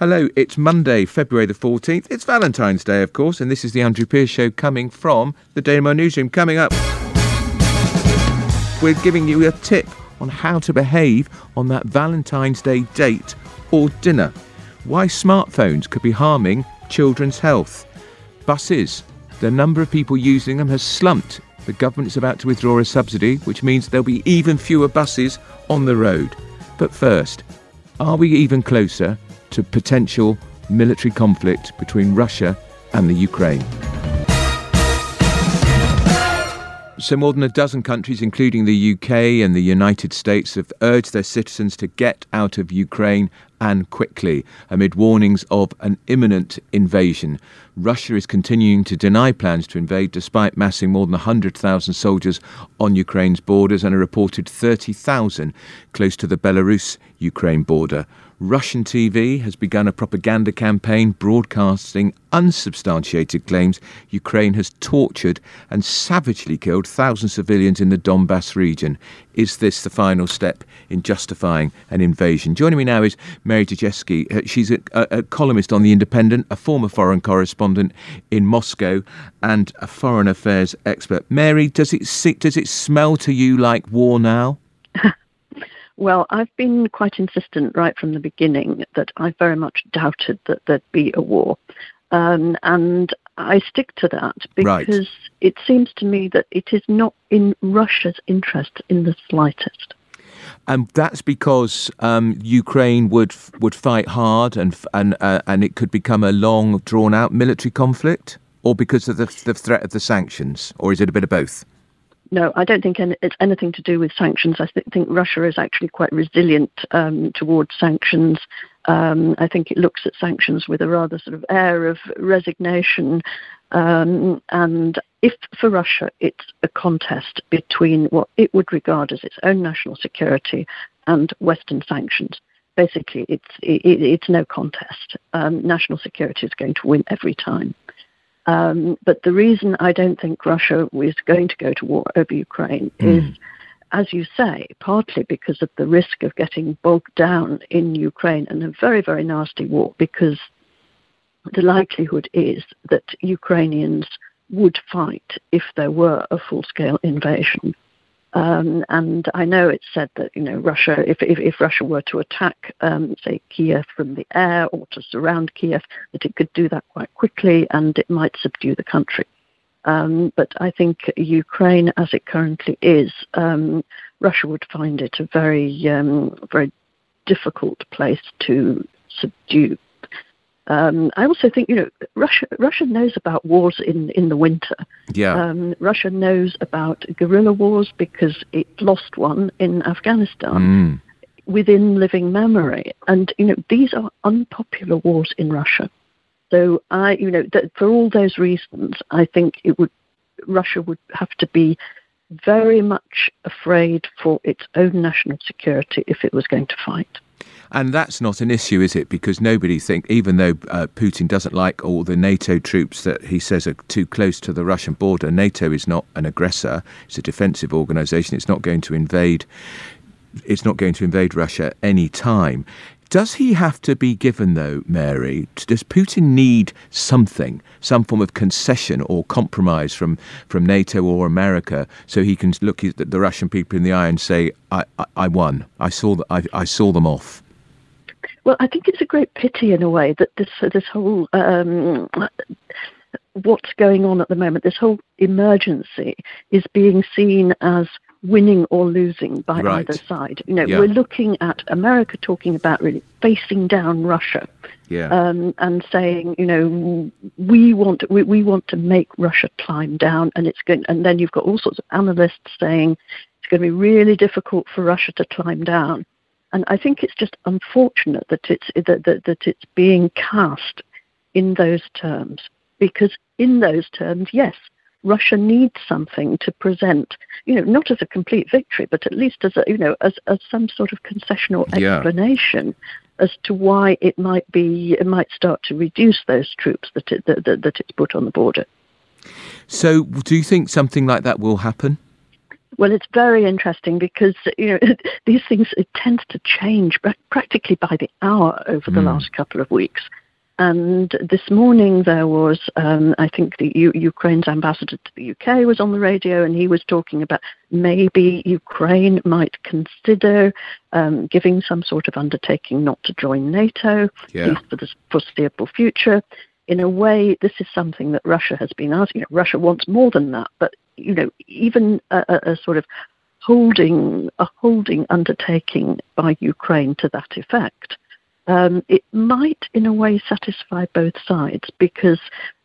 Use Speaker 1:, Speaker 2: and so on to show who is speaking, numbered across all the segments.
Speaker 1: Hello, it's Monday, February the 14th. It's Valentine's Day, of course, and this is the Andrew Pierce Show coming from the Daily Mail Newsroom. Coming up, we're giving you a tip on how to behave on that Valentine's Day date or dinner. Why smartphones could be harming children's health. Buses, the number of people using them has slumped. The government is about to withdraw a subsidy, which means there'll be even fewer buses on the road. But first, are we even closer to potential military conflict between Russia and the Ukraine. So, more than a dozen countries, including the UK and the United States, have urged their citizens to get out of Ukraine and quickly amid warnings of an imminent invasion. Russia is continuing to deny plans to invade despite massing more than 100,000 soldiers on Ukraine's borders and a reported 30,000 close to the Belarus Ukraine border. Russian TV has begun a propaganda campaign broadcasting unsubstantiated claims Ukraine has tortured and savagely killed thousands of civilians in the Donbass region. Is this the final step in justifying an invasion? Joining me now is Mary Dejevsky. Uh, she's a, a, a columnist on The Independent, a former foreign correspondent in Moscow, and a foreign affairs expert. Mary, does it, does it smell to you like war now?
Speaker 2: Well, I've been quite insistent right from the beginning that I very much doubted that there'd be a war. Um, and I stick to that because right. it seems to me that it is not in Russia's interest in the slightest.
Speaker 1: And that's because um, Ukraine would would fight hard, and and uh, and it could become a long, drawn out military conflict, or because of the, the threat of the sanctions, or is it a bit of both?
Speaker 2: no, I don't think it's anything to do with sanctions. I th- think Russia is actually quite resilient um, towards sanctions. Um, I think it looks at sanctions with a rather sort of air of resignation. Um, and if for Russia it's a contest between what it would regard as its own national security and Western sanctions, basically it's it, it's no contest. Um, national security is going to win every time. Um, but the reason I don't think Russia is going to go to war over Ukraine mm. is, as you say, partly because of the risk of getting bogged down in Ukraine and a very, very nasty war, because the likelihood is that Ukrainians would fight if there were a full scale invasion. Um, and I know it's said that you know Russia, if if, if Russia were to attack, um, say Kiev from the air or to surround Kiev, that it could do that quite quickly and it might subdue the country. Um, but I think Ukraine, as it currently is, um, Russia would find it a very um, very difficult place to subdue. Um, I also think you know Russia Russia knows about wars in in the winter.
Speaker 1: Yeah.
Speaker 2: Um, Russia knows about guerrilla wars because it lost one in Afghanistan mm. within living memory, and you know these are unpopular wars in Russia. So I you know th- for all those reasons, I think it would Russia would have to be very much afraid for its own national security if it was going to fight.
Speaker 1: And that's not an issue, is it? Because nobody think, even though uh, Putin doesn't like all the NATO troops that he says are too close to the Russian border, NATO is not an aggressor. It's a defensive organisation. It's not going to invade. It's not going to invade Russia any time. Does he have to be given, though, Mary? Does Putin need something, some form of concession or compromise from, from NATO or America, so he can look the Russian people in the eye and say, "I, I, I won. I saw the, I, I saw them off."
Speaker 2: Well, I think it's a great pity in a way that this this whole um, what's going on at the moment, this whole emergency, is being seen as winning or losing by right. either side. You know, yeah. we're looking at America talking about really facing down Russia.
Speaker 1: Yeah.
Speaker 2: Um, and saying, you know, we want we, we want to make Russia climb down, and it's going. And then you've got all sorts of analysts saying it's going to be really difficult for Russia to climb down. And I think it's just unfortunate that it's that, that, that it's being cast in those terms because in those terms, yes, Russia needs something to present, you know, not as a complete victory, but at least as a, you know, as, as some sort of concessional explanation yeah. as to why it might be, it might start to reduce those troops that it, that, that, that it's put on the border.
Speaker 1: So, do you think something like that will happen?
Speaker 2: Well, it's very interesting because you know these things it tends to change practically by the hour over the mm. last couple of weeks. And this morning there was, um, I think, the U- Ukraine's ambassador to the UK was on the radio, and he was talking about maybe Ukraine might consider um, giving some sort of undertaking not to join NATO, yeah. for the foreseeable future. In a way, this is something that Russia has been asking. Russia wants more than that, but you know, even a, a, a sort of holding a holding undertaking by Ukraine to that effect um, it might, in a way, satisfy both sides because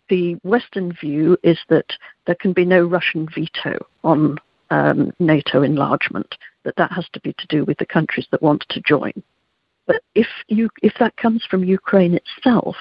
Speaker 2: the Western view is that there can be no Russian veto on um, NATO enlargement, that that has to be to do with the countries that want to join. But if you if that comes from Ukraine itself,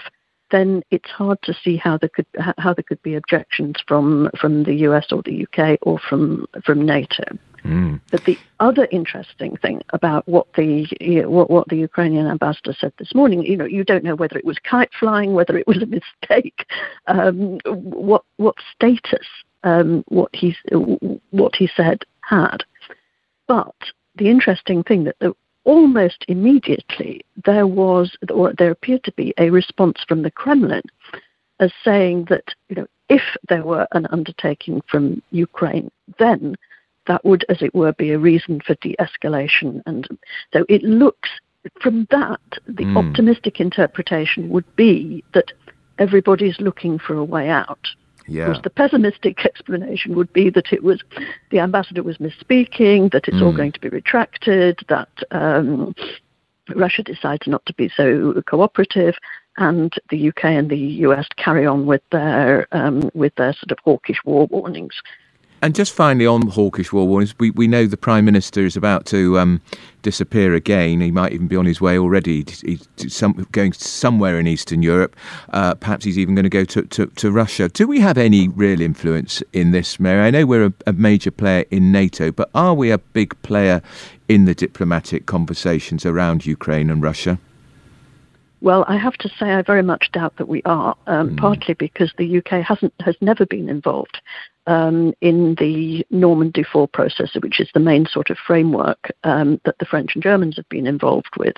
Speaker 2: then it's hard to see how there could how there could be objections from from the US or the UK or from from NATO. Mm. But the other interesting thing about what the you know, what, what the Ukrainian ambassador said this morning, you know, you don't know whether it was kite flying, whether it was a mistake, um, what what status um, what he what he said had. But the interesting thing that the, almost immediately there was or there appeared to be a response from the Kremlin as saying that you know if there were an undertaking from Ukraine, then that would, as it were, be a reason for de escalation. And so it looks, from that, the mm. optimistic interpretation would be that everybody's looking for a way out. Yeah. Of course, the pessimistic explanation would be that it was the ambassador was misspeaking, that it's mm. all going to be retracted, that um, Russia decides not to be so cooperative, and the UK and the US carry on with their um, with their sort of hawkish war warnings.
Speaker 1: And just finally on hawkish war warnings, we, we know the Prime Minister is about to um, disappear again. He might even be on his way already. He's some, going somewhere in Eastern Europe. Uh, perhaps he's even going to go to, to, to, Russia. Do we have any real influence in this, Mary? I know we're a, a major player in NATO, but are we a big player in the diplomatic conversations around Ukraine and Russia?
Speaker 2: Well, I have to say I very much doubt that we are, um, mm. partly because the UK hasn't has never been involved um, in the Normandy 4 process, which is the main sort of framework um, that the French and Germans have been involved with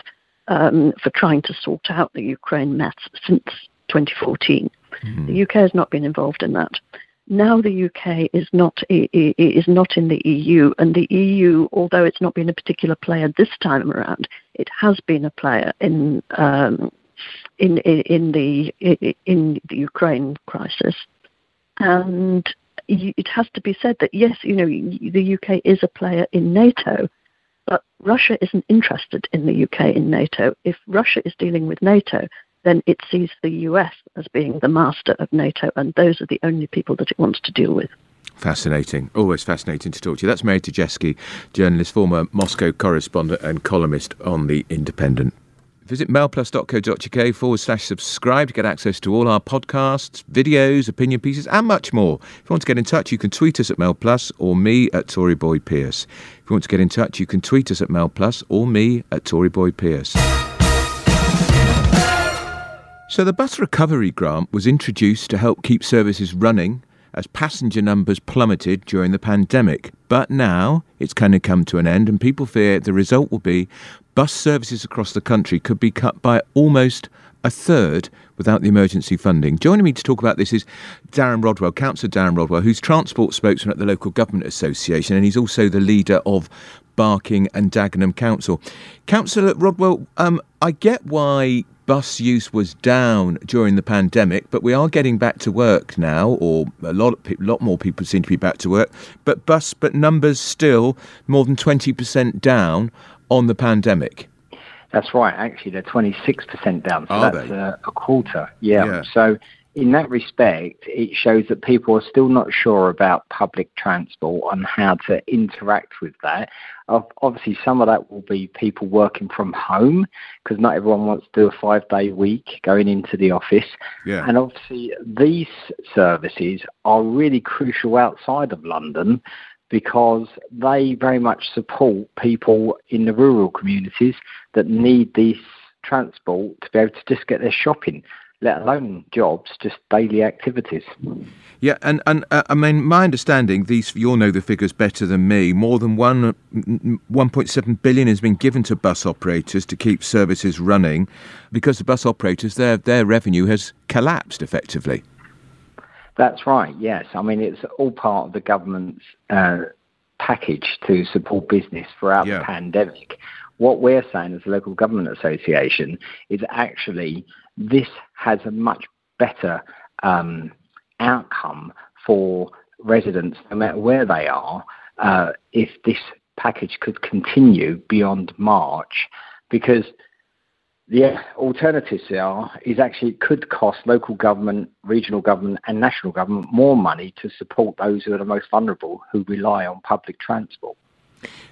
Speaker 2: um, for trying to sort out the Ukraine mess since 2014. Mm. The UK has not been involved in that. Now the UK is not is not in the EU, and the EU, although it's not been a particular player this time around, it has been a player in um, in, in, in the in the Ukraine crisis, and it has to be said that yes, you know, the UK is a player in NATO, but Russia isn't interested in the UK in NATO. If Russia is dealing with NATO, then it sees the US as being the master of NATO, and those are the only people that it wants to deal with.
Speaker 1: Fascinating. Always fascinating to talk to you. That's Mary Dejevsky, journalist, former Moscow correspondent, and columnist on The Independent. Visit mailplus.co.uk forward slash subscribe to get access to all our podcasts, videos, opinion pieces, and much more. If you want to get in touch, you can tweet us at mailplus or me at Tory Boy Pierce. If you want to get in touch, you can tweet us at mailplus or me at Tory Boy Pierce. So the bus recovery grant was introduced to help keep services running as passenger numbers plummeted during the pandemic. But now it's kind of come to an end, and people fear the result will be bus services across the country could be cut by almost a third without the emergency funding. Joining me to talk about this is Darren Rodwell, Councillor Darren Rodwell, who's transport spokesman at the Local Government Association, and he's also the leader of Barking and Dagenham Council. Councillor Rodwell, um, I get why bus use was down during the pandemic, but we are getting back to work now, or a lot, of lot more people seem to be back to work. But bus, but numbers still more than twenty percent down on the pandemic.
Speaker 3: That's right. Actually, they're twenty six percent down. So are that's a, a, quarter. Yeah. yeah. So in that respect, it shows that people are still not sure about public transport and how to interact with that. Obviously, some of that will be people working from home because not everyone wants to do a five day week going into the office. Yeah. And obviously, these services are really crucial outside of London because they very much support people in the rural communities that need this transport to be able to just get their shopping let alone jobs, just daily activities.
Speaker 1: Yeah, and and uh, I mean, my understanding, these you'll know the figures better than me. More than one 1.7 billion has been given to bus operators to keep services running, because the bus operators their their revenue has collapsed effectively.
Speaker 3: That's right. Yes, I mean it's all part of the government's uh, package to support business throughout yeah. the pandemic. What we're saying as a local government association is actually this has a much better um, outcome for residents, no matter where they are, uh, if this package could continue beyond March, because the alternatives are is actually it could cost local government, regional government, and national government more money to support those who are the most vulnerable who rely on public transport.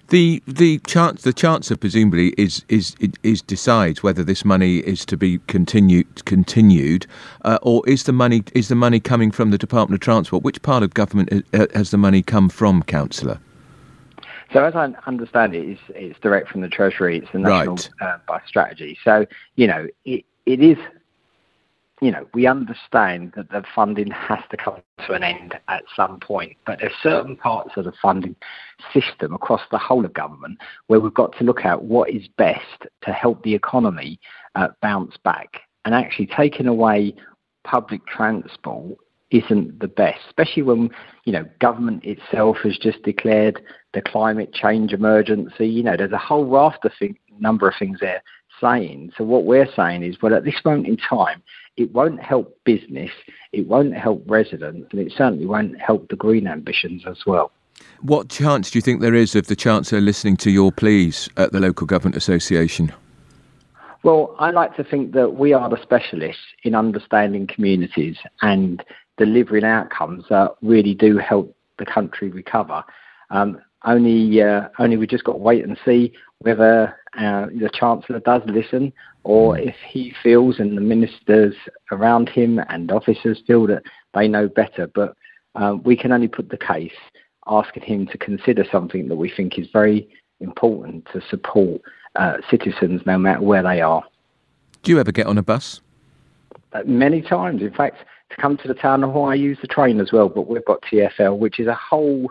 Speaker 1: The the chance the chancellor presumably is is is decides whether this money is to be continued continued, uh, or is the money is the money coming from the Department of Transport? Which part of government uh, has the money come from, councillor?
Speaker 3: So as I understand it, it's, it's direct from the Treasury. It's the national right. uh, bus strategy. So you know, it, it is. You know, we understand that the funding has to come to an end at some point, but there's certain parts of the funding system across the whole of government where we've got to look at what is best to help the economy uh, bounce back. And actually, taking away public transport isn't the best, especially when you know government itself has just declared the climate change emergency. You know, there's a whole raft of number of things they're saying. So what we're saying is, well, at this moment in time, it won't help business, it won't help residents, and it certainly won't help the green ambitions as well.
Speaker 1: What chance do you think there is of the Chancellor listening to your pleas at the Local Government Association?
Speaker 3: Well, I like to think that we are the specialists in understanding communities and delivering outcomes that really do help the country recover. Um, only, uh, only we just got to wait and see whether uh, the Chancellor does listen or if he feels and the ministers around him and officers feel that they know better. But uh, we can only put the case asking him to consider something that we think is very important to support uh, citizens no matter where they are.
Speaker 1: Do you ever get on a bus?
Speaker 3: Uh, many times. In fact, to come to the town hall, I use the train as well, but we've got TFL, which is a whole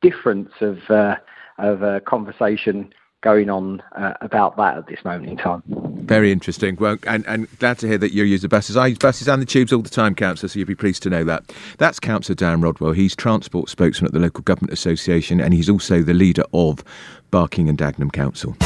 Speaker 3: difference of, uh, of uh, conversation going on uh, about that at this moment in time.
Speaker 1: Very interesting. Well, and, and glad to hear that you use the buses. I use buses and the tubes all the time, Councillor, so you'd be pleased to know that. That's Councillor Dan Rodwell. He's Transport Spokesman at the Local Government Association and he's also the leader of Barking and Dagenham Council.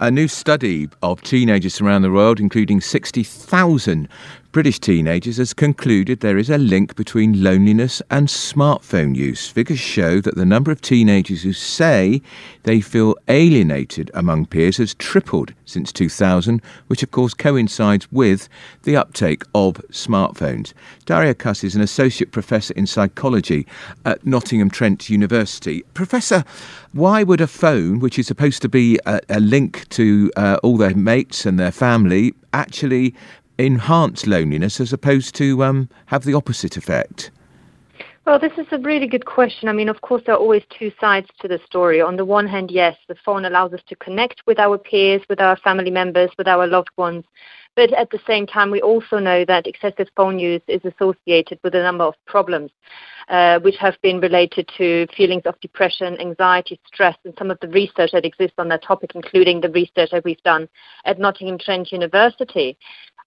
Speaker 1: A new study of teenagers around the world, including 60,000 British teenagers has concluded there is a link between loneliness and smartphone use. Figures show that the number of teenagers who say they feel alienated among peers has tripled since 2000, which of course coincides with the uptake of smartphones. Daria Kuss is an associate professor in psychology at Nottingham Trent University. Professor, why would a phone, which is supposed to be a, a link to uh, all their mates and their family, actually enhance loneliness as opposed to um, have the opposite effect?
Speaker 4: Well, this is a really good question. I mean, of course, there are always two sides to the story. On the one hand, yes, the phone allows us to connect with our peers, with our family members, with our loved ones. But at the same time, we also know that excessive phone use is associated with a number of problems, uh, which have been related to feelings of depression, anxiety, stress, and some of the research that exists on that topic, including the research that we've done at Nottingham Trent University.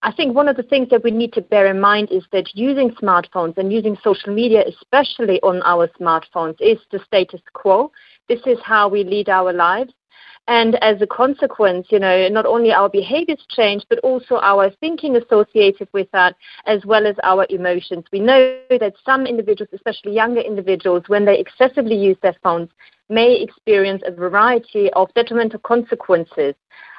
Speaker 4: I think one of the things that we need to bear in mind is that using smartphones and using social media, especially on our smartphones, is the status quo. This is how we lead our lives. And as a consequence, you know, not only our behaviors change, but also our thinking associated with that, as well as our emotions. We know that some individuals, especially younger individuals, when they excessively use their phones, may experience a variety of detrimental consequences.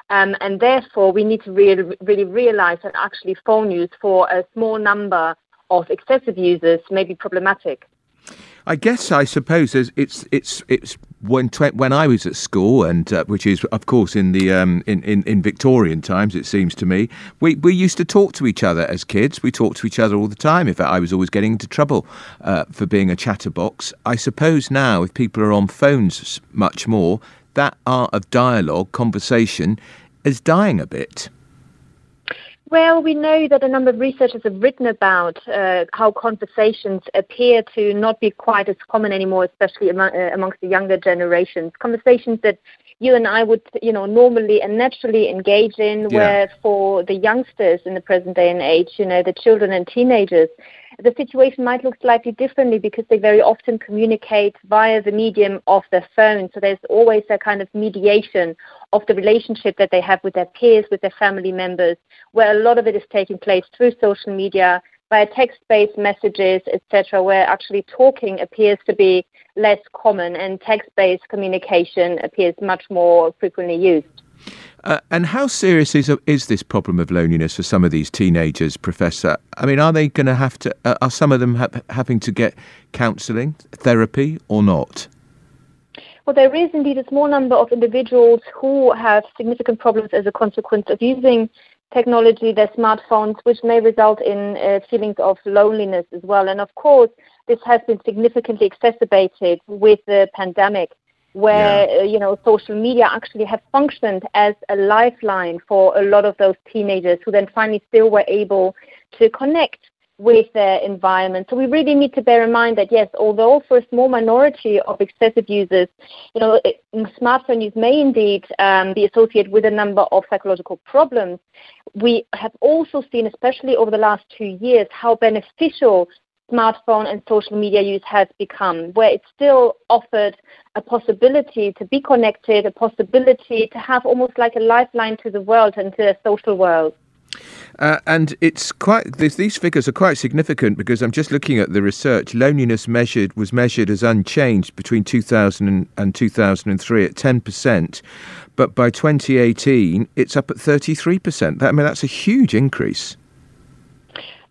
Speaker 4: Um, and therefore, we need to really, really realize that actually phone use for a small number of excessive users may be problematic.
Speaker 1: I guess I suppose it's it's it's when when I was at school, and uh, which is of course in the um, in, in, in Victorian times, it seems to me, we we used to talk to each other as kids. We talked to each other all the time. In fact, I was always getting into trouble uh, for being a chatterbox. I suppose now, if people are on phones much more, that art of dialogue, conversation, is dying a bit.
Speaker 4: Well, we know that a number of researchers have written about uh, how conversations appear to not be quite as common anymore, especially among, uh, amongst the younger generations. Conversations that you and I would, you know, normally and naturally engage in, yeah. where for the youngsters in the present day and age, you know, the children and teenagers, the situation might look slightly differently because they very often communicate via the medium of their phone. So there's always a kind of mediation of the relationship that they have with their peers, with their family members, where a lot of it is taking place through social media, via text-based messages, etc., where actually talking appears to be less common and text-based communication appears much more frequently used.
Speaker 1: Uh, and how serious is, is this problem of loneliness for some of these teenagers, Professor? I mean, are they going to have to, uh, are some of them ha- having to get counselling, therapy, or not?
Speaker 4: Well, there is indeed a small number of individuals who have significant problems as a consequence of using technology, their smartphones, which may result in uh, feelings of loneliness as well. And of course, this has been significantly exacerbated with the pandemic, where yeah. uh, you know social media actually have functioned as a lifeline for a lot of those teenagers who then finally still were able to connect with their environment. So we really need to bear in mind that yes, although for a small minority of excessive users, you know, it, smartphone use may indeed um, be associated with a number of psychological problems. We have also seen, especially over the last two years, how beneficial smartphone and social media use has become, where it still offered a possibility to be connected, a possibility to have almost like a lifeline to the world and to the social world.
Speaker 1: Uh, and it's quite these figures are quite significant because I'm just looking at the research. Loneliness measured was measured as unchanged between 2000 and 2003 at 10 percent, but by 2018 it's up at 33 percent. I mean that's a huge increase.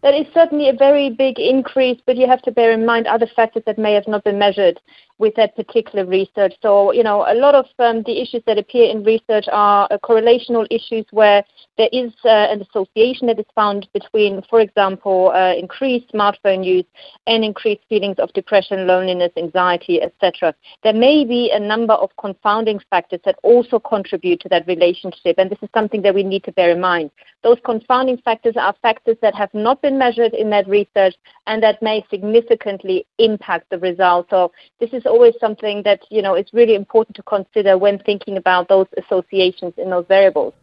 Speaker 4: That is certainly a very big increase, but you have to bear in mind other factors that may have not been measured with that particular research. So, you know, a lot of um, the issues that appear in research are uh, correlational issues where there is uh, an association that is found between, for example, uh, increased smartphone use and increased feelings of depression, loneliness, anxiety, etc. There may be a number of confounding factors that also contribute to that relationship, and this is something that we need to bear in mind. Those confounding factors are factors that have not been measured in that research and that may significantly impact the results. So this is always something that you know is really important to consider when thinking about those associations in those variables.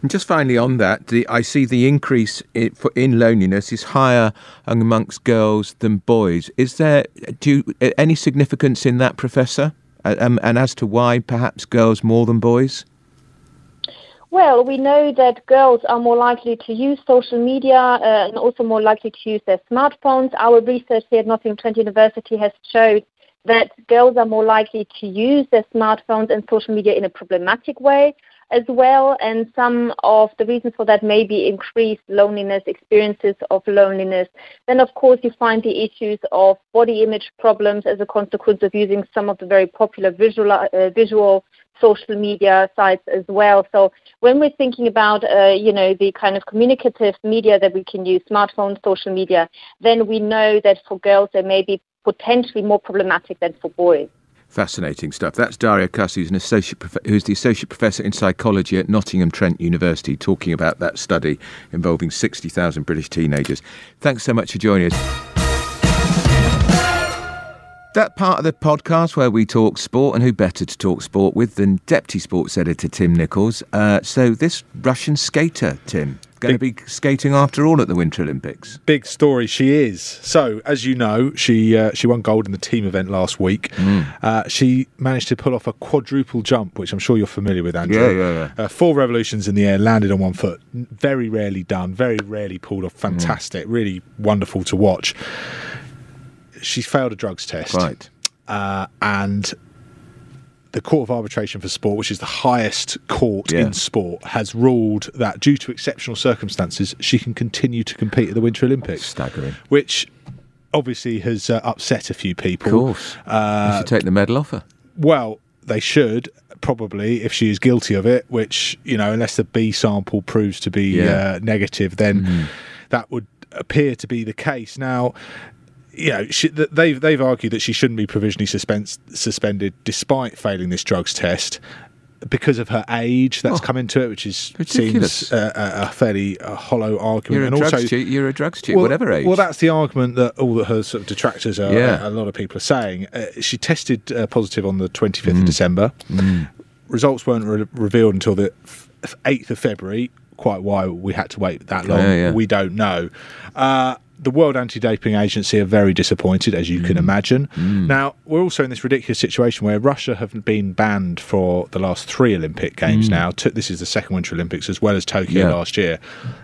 Speaker 1: And just finally on that, the, I see the increase in, for, in loneliness is higher amongst girls than boys. Is there do you, any significance in that, Professor? Um, and as to why perhaps girls more than boys?
Speaker 4: Well, we know that girls are more likely to use social media uh, and also more likely to use their smartphones. Our research here at Nottingham Trent University has showed that girls are more likely to use their smartphones and social media in a problematic way as well. And some of the reasons for that may be increased loneliness, experiences of loneliness. Then, of course, you find the issues of body image problems as a consequence of using some of the very popular visual, uh, visual social media sites as well. So when we're thinking about, uh, you know, the kind of communicative media that we can use, smartphones, social media, then we know that for girls there may be potentially more problematic than for boys.
Speaker 1: Fascinating stuff. That's Daria Kuss, who's, an associate prof- who's the Associate Professor in Psychology at Nottingham Trent University, talking about that study involving 60,000 British teenagers. Thanks so much for joining us. That part of the podcast where we talk sport, and who better to talk sport with than Deputy Sports Editor Tim Nichols. Uh, so, this Russian skater, Tim, going big, to be skating after all at the Winter Olympics.
Speaker 5: Big story, she is. So, as you know, she uh, she won gold in the team event last week. Mm. Uh, she managed to pull off a quadruple jump, which I'm sure you're familiar with, Andrew.
Speaker 1: Yeah, yeah, yeah.
Speaker 5: Uh, four revolutions in the air, landed on one foot. Very rarely done, very rarely pulled off. Fantastic, mm. really wonderful to watch she's failed a drugs test.
Speaker 1: Right.
Speaker 5: Uh, and the Court of Arbitration for Sport, which is the highest court yeah. in sport, has ruled that due to exceptional circumstances, she can continue to compete at the Winter Olympics.
Speaker 1: Staggering.
Speaker 5: Which obviously has uh, upset a few people.
Speaker 1: Of course. Uh, should take the medal off her.
Speaker 5: Well, they should probably if she is guilty of it, which, you know, unless the B sample proves to be yeah. uh, negative, then mm. that would appear to be the case. Now, know, she, they've they've argued that she shouldn't be provisionally suspend, suspended despite failing this drugs test. because of her age that's oh, come into it, which is ridiculous. seems uh, a, a, fairly uh, hollow argument.
Speaker 1: You're a and drugs also, cheat. You're a drugs cheat, well, whatever age.
Speaker 5: Well, that's the argument that all that her sort of detractors are. Yeah. a lot of people are saying. Uh, she tested uh, positive on the 25th mm. of December. Mm. Results weren't re- revealed until the 8th of February. Quite why we had to wait that long, yeah, yeah. we don't know. The World Anti Doping Agency are very disappointed, as you mm. can imagine. Mm. Now, we're also in this ridiculous situation where Russia have been banned for the last three Olympic Games mm. now. This is the second Winter Olympics, as well as Tokyo yeah. last year.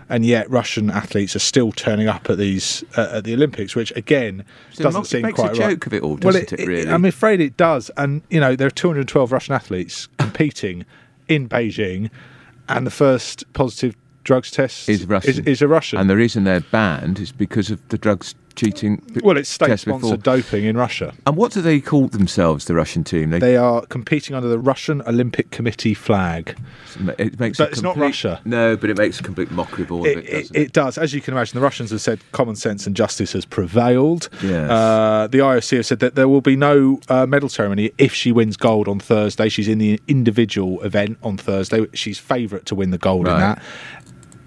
Speaker 5: And yet, Russian athletes are still turning up at these uh, at the Olympics, which again
Speaker 1: so
Speaker 5: doesn't
Speaker 1: seem
Speaker 5: makes quite
Speaker 1: a joke of it all, doesn't well, it, it, really?
Speaker 5: I'm afraid it does. And, you know, there are 212 Russian athletes competing in Beijing, and the first positive drugs test
Speaker 1: is Russian.
Speaker 5: Is, is, a Russian.
Speaker 1: And the reason they're banned is because of the drugs cheating.
Speaker 5: Well, it's state-sponsored doping in Russia.
Speaker 1: And what do they call themselves, the Russian team?
Speaker 5: They, they are competing under the Russian Olympic Committee flag.
Speaker 1: It makes
Speaker 5: but
Speaker 1: it's
Speaker 5: complete, not Russia.
Speaker 1: No, but it makes a complete mockery of all it, of it,
Speaker 5: it, it, does. As you can imagine, the Russians have said common sense and justice has prevailed.
Speaker 1: Yes.
Speaker 5: Uh, the IOC have said that there will be no uh, medal ceremony if she wins gold on Thursday. She's in the individual event on Thursday. She's favourite to win the gold right. in that.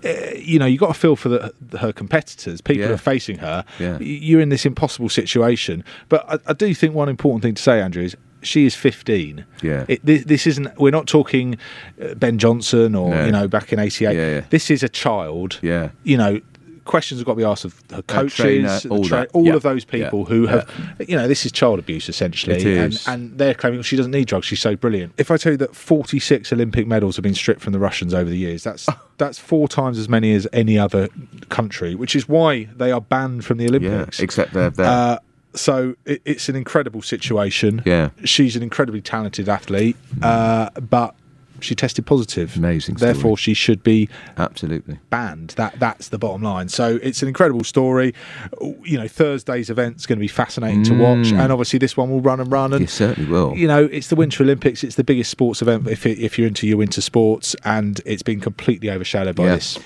Speaker 5: Uh, you know, you got to feel for the, her competitors, people yeah. are facing her.
Speaker 1: Yeah.
Speaker 5: You're in this impossible situation. But I, I, do think one important thing to say, Andrew, is she is 15.
Speaker 1: Yeah.
Speaker 5: It, this, this, isn't. We're not talking uh, Ben Johnson or no. you know back in '88.
Speaker 1: Yeah, yeah.
Speaker 5: This is a child.
Speaker 1: Yeah.
Speaker 5: You know, questions have got to be asked of her coaches, trainer, all, tra- all yeah. of those people yeah. who have, yeah. you know, this is child abuse essentially, and, and, they're claiming she doesn't need drugs. She's so brilliant. If I tell you that 46 Olympic medals have been stripped from the Russians over the years, that's that's four times as many as any other country, which is why they are banned from the Olympics.
Speaker 1: except they're there. Uh,
Speaker 5: so it, it's an incredible situation.
Speaker 1: Yeah,
Speaker 5: she's an incredibly talented athlete, uh, but she tested positive.
Speaker 1: Amazing.
Speaker 5: Story. Therefore, she should be
Speaker 1: absolutely
Speaker 5: banned. That that's the bottom line. So it's an incredible story. You know, Thursday's event's going to be fascinating mm. to watch, mm. and obviously this one will run and run. And
Speaker 1: it certainly will.
Speaker 5: You know, it's the Winter Olympics. It's the biggest sports event if it, if you're into your winter sports, and it's been completely overshadowed by this.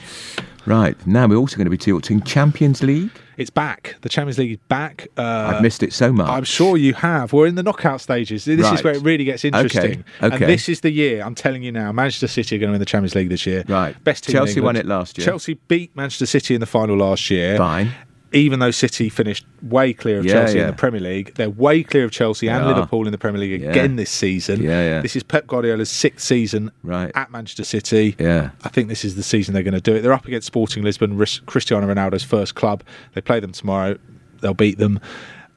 Speaker 1: Right now, we're also going to be talking Champions League.
Speaker 5: It's back. The Champions League is back.
Speaker 1: Uh, I've missed it so much.
Speaker 5: I'm sure you have. We're in the knockout stages. This right. is where it really gets interesting.
Speaker 1: Okay. okay.
Speaker 5: And this is the year. I'm telling you now. Manchester City are going to win the Champions League this year.
Speaker 1: Right.
Speaker 5: Best team.
Speaker 1: Chelsea won it last year.
Speaker 5: Chelsea beat Manchester City in the final last year.
Speaker 1: Fine
Speaker 5: even though City finished way clear of yeah, Chelsea yeah. in the Premier League, they're way clear of Chelsea and Liverpool in the Premier League yeah. again this season.
Speaker 1: Yeah,
Speaker 5: This is Pep Guardiola's sixth season
Speaker 1: right.
Speaker 5: at Manchester City.
Speaker 1: Yeah.
Speaker 5: I think this is the season they're going to do it. They're up against Sporting Lisbon, Cristiano Ronaldo's first club. They play them tomorrow. They'll beat them.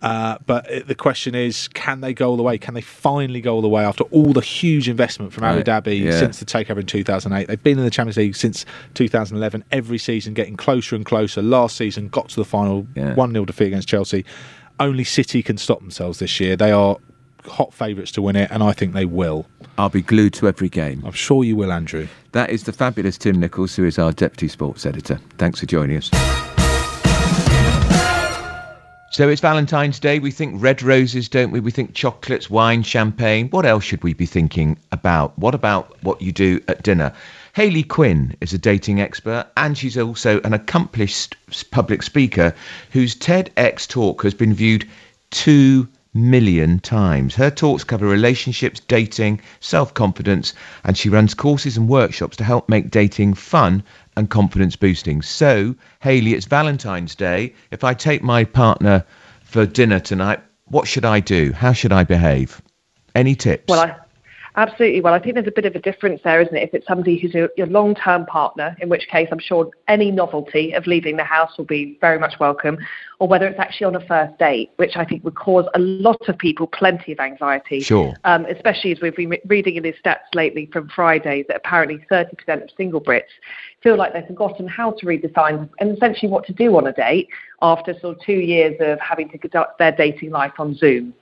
Speaker 5: Uh, but the question is, can they go all the way? Can they finally go all the way after all the huge investment from Abu Dhabi yeah. since the takeover in 2008? They've been in the Champions League since 2011, every season getting closer and closer. Last season, got to the final, 1 yeah. 0 defeat against Chelsea. Only City can stop themselves this year. They are hot favourites to win it, and I think they will.
Speaker 1: I'll be glued to every game.
Speaker 5: I'm sure you will, Andrew.
Speaker 1: That is the fabulous Tim Nichols, who is our Deputy Sports Editor. Thanks for joining us. So it's Valentine's Day. We think red roses, don't we? We think chocolates, wine, champagne. What else should we be thinking about? What about what you do at dinner? Hayley Quinn is a dating expert and she's also an accomplished public speaker whose TEDx talk has been viewed two million times. Her talks cover relationships, dating, self confidence, and she runs courses and workshops to help make dating fun and confidence boosting. So, Hayley, it's Valentine's Day. If I take my partner for dinner tonight, what should I do? How should I behave? Any tips?
Speaker 6: Well, I, Absolutely. Well, I think there's a bit of a difference there, isn't it? If it's somebody who's your, your long term partner, in which case I'm sure any novelty of leaving the house will be very much welcome, or whether it's actually on a first date, which I think would cause a lot of people plenty of anxiety.
Speaker 1: Sure.
Speaker 6: Um, especially as we've been reading in these stats lately from Friday that apparently 30% of single Brits feel like they've forgotten how to read the signs and essentially what to do on a date after sort of two years of having to conduct their dating life on Zoom.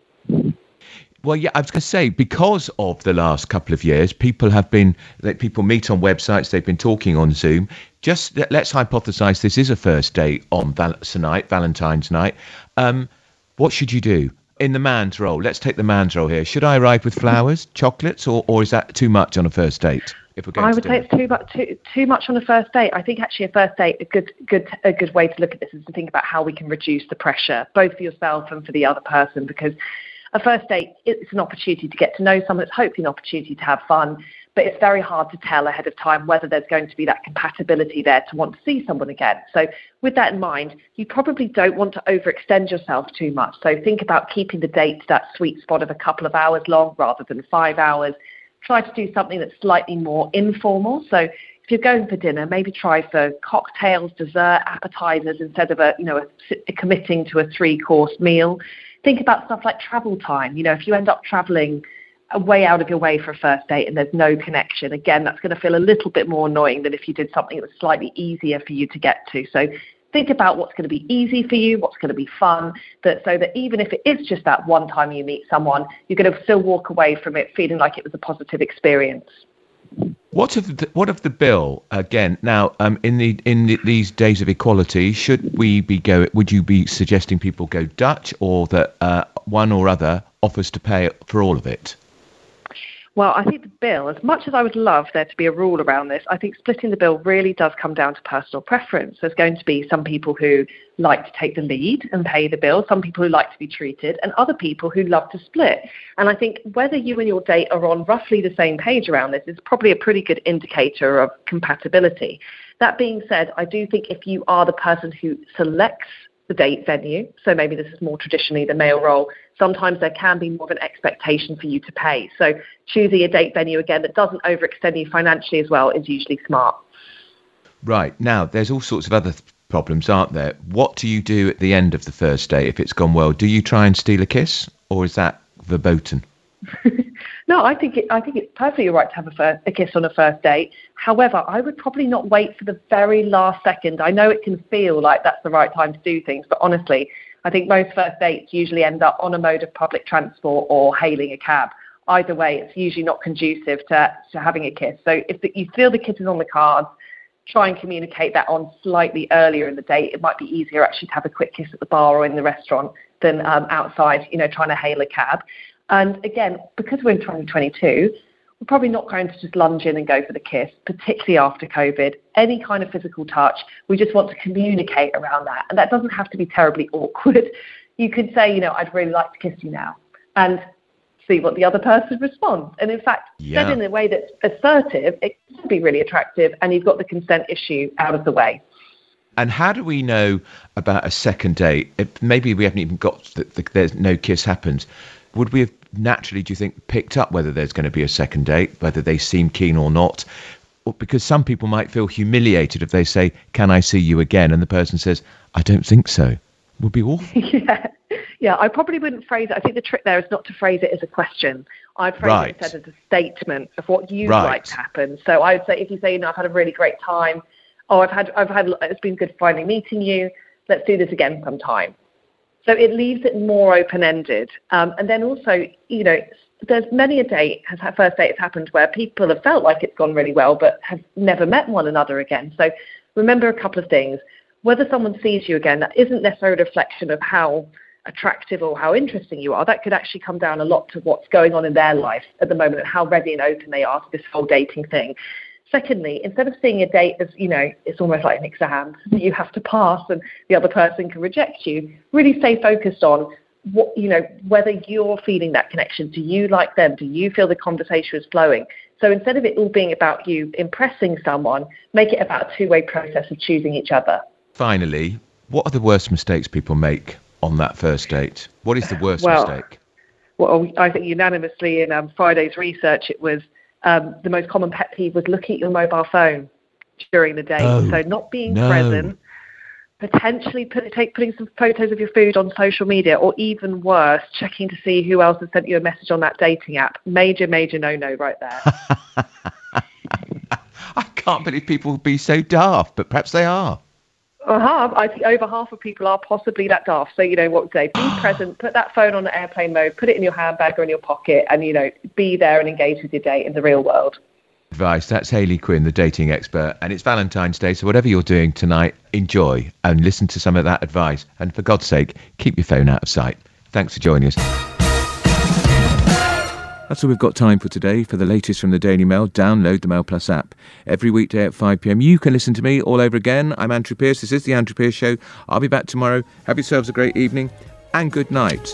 Speaker 1: Well, yeah, I was going to say because of the last couple of years, people have been like people meet on websites. They've been talking on Zoom. Just let's hypothesize this is a first date on val- tonight, Valentine's night. Um, what should you do in the man's role? Let's take the man's role here. Should I arrive with flowers, chocolates, or, or is that too much on a first date? If we're going
Speaker 6: I would say it's too much too, too much on a first date. I think actually a first date a good good a good way to look at this is to think about how we can reduce the pressure both for yourself and for the other person because a first date it's an opportunity to get to know someone. It's hopefully an opportunity to have fun. but it's very hard to tell ahead of time whether there's going to be that compatibility there to want to see someone again. So, with that in mind, you probably don't want to overextend yourself too much. So, think about keeping the date to that sweet spot of a couple of hours long rather than five hours. Try to do something that's slightly more informal. So, if you're going for dinner, maybe try for cocktails, dessert, appetizers instead of a you know a, a committing to a three course meal. Think about stuff like travel time. You know, if you end up traveling way out of your way for a first date and there's no connection, again, that's going to feel a little bit more annoying than if you did something that was slightly easier for you to get to. So think about what's going to be easy for you, what's going to be fun, that so that even if it is just that one time you meet someone, you're going to still walk away from it feeling like it was a positive experience.
Speaker 1: What of the, what of the bill again? Now, um, in the in the, these days of equality, should we be go? Would you be suggesting people go Dutch, or that uh, one or other offers to pay for all of it?
Speaker 6: Well, I think the bill, as much as I would love there to be a rule around this, I think splitting the bill really does come down to personal preference. There's going to be some people who like to take the lead and pay the bill, some people who like to be treated, and other people who love to split. And I think whether you and your date are on roughly the same page around this is probably a pretty good indicator of compatibility. That being said, I do think if you are the person who selects the date venue, so maybe this is more traditionally the male role, sometimes there can be more of an expectation for you to pay. So choosing a date venue again that doesn't overextend you financially as well is usually smart.
Speaker 1: Right. Now, there's all sorts of other th- problems, aren't there? What do you do at the end of the first date if it's gone well? Do you try and steal a kiss or is that verboten?
Speaker 6: no, I think it, I think it's perfectly right to have a, first, a kiss on a first date. However, I would probably not wait for the very last second. I know it can feel like that's the right time to do things, but honestly, I think most first dates usually end up on a mode of public transport or hailing a cab. Either way, it's usually not conducive to, to having a kiss. So if the, you feel the kiss is on the cards, try and communicate that on slightly earlier in the date. It might be easier actually to have a quick kiss at the bar or in the restaurant than um, outside, you know, trying to hail a cab. And again, because we're in 2022, we're probably not going to just lunge in and go for the kiss, particularly after COVID. Any kind of physical touch, we just want to communicate around that. And that doesn't have to be terribly awkward. You could say, you know, I'd really like to kiss you now. And see what the other person responds. And in fact, yeah. said in a way that's assertive, it can be really attractive and you've got the consent issue out of the way.
Speaker 1: And how do we know about a second date? If maybe we haven't even got that the, there's no kiss happens. Would we have naturally, do you think, picked up whether there's going to be a second date, whether they seem keen or not? Because some people might feel humiliated if they say, Can I see you again? And the person says, I don't think so. It would be awful.
Speaker 6: yeah. Yeah, I probably wouldn't phrase it. I think the trick there is not to phrase it as a question. I'd phrase right. it instead as a statement of what you'd right. like to happen. So I would say, if you say, you know, I've had a really great time, oh, I've had, I've had, it's been good finally meeting you. Let's do this again sometime. So it leaves it more open ended. Um, and then also, you know, there's many a date has first date has happened where people have felt like it's gone really well, but have never met one another again. So remember a couple of things. Whether someone sees you again, that isn't necessarily a reflection of how attractive or how interesting you are. That could actually come down a lot to what's going on in their life at the moment and how ready and open they are to this whole dating thing. Secondly, instead of seeing a date as, you know, it's almost like an exam that you have to pass and the other person can reject you, really stay focused on what, you know, whether you're feeling that connection. Do you like them? Do you feel the conversation is flowing? So instead of it all being about you impressing someone, make it about a two way process of choosing each other.
Speaker 1: Finally, what are the worst mistakes people make on that first date? What is the worst well, mistake?
Speaker 6: Well, I think unanimously in um, Friday's research, it was um, the most common pet peeve was looking at your mobile phone during the day. Oh, so not being no. present, potentially put, take, putting some photos of your food on social media, or even worse, checking to see who else has sent you a message on that dating app. Major, major no-no right there.
Speaker 1: I can't believe people would be so daft, but perhaps they are.
Speaker 6: Uh-huh. I think over half of people are possibly that daft. So, you know what say, be present, put that phone on airplane mode, put it in your handbag or in your pocket, and, you know, be there and engage with your date in the real world.
Speaker 1: Advice. That's Hayley Quinn, the dating expert. And it's Valentine's Day, so whatever you're doing tonight, enjoy and listen to some of that advice. And for God's sake, keep your phone out of sight. Thanks for joining us. That's all we've got time for today. For the latest from the Daily Mail, download the Mail Plus app. Every weekday at 5 pm, you can listen to me all over again. I'm Andrew Pierce. This is The Andrew Pierce Show. I'll be back tomorrow. Have yourselves a great evening and good night.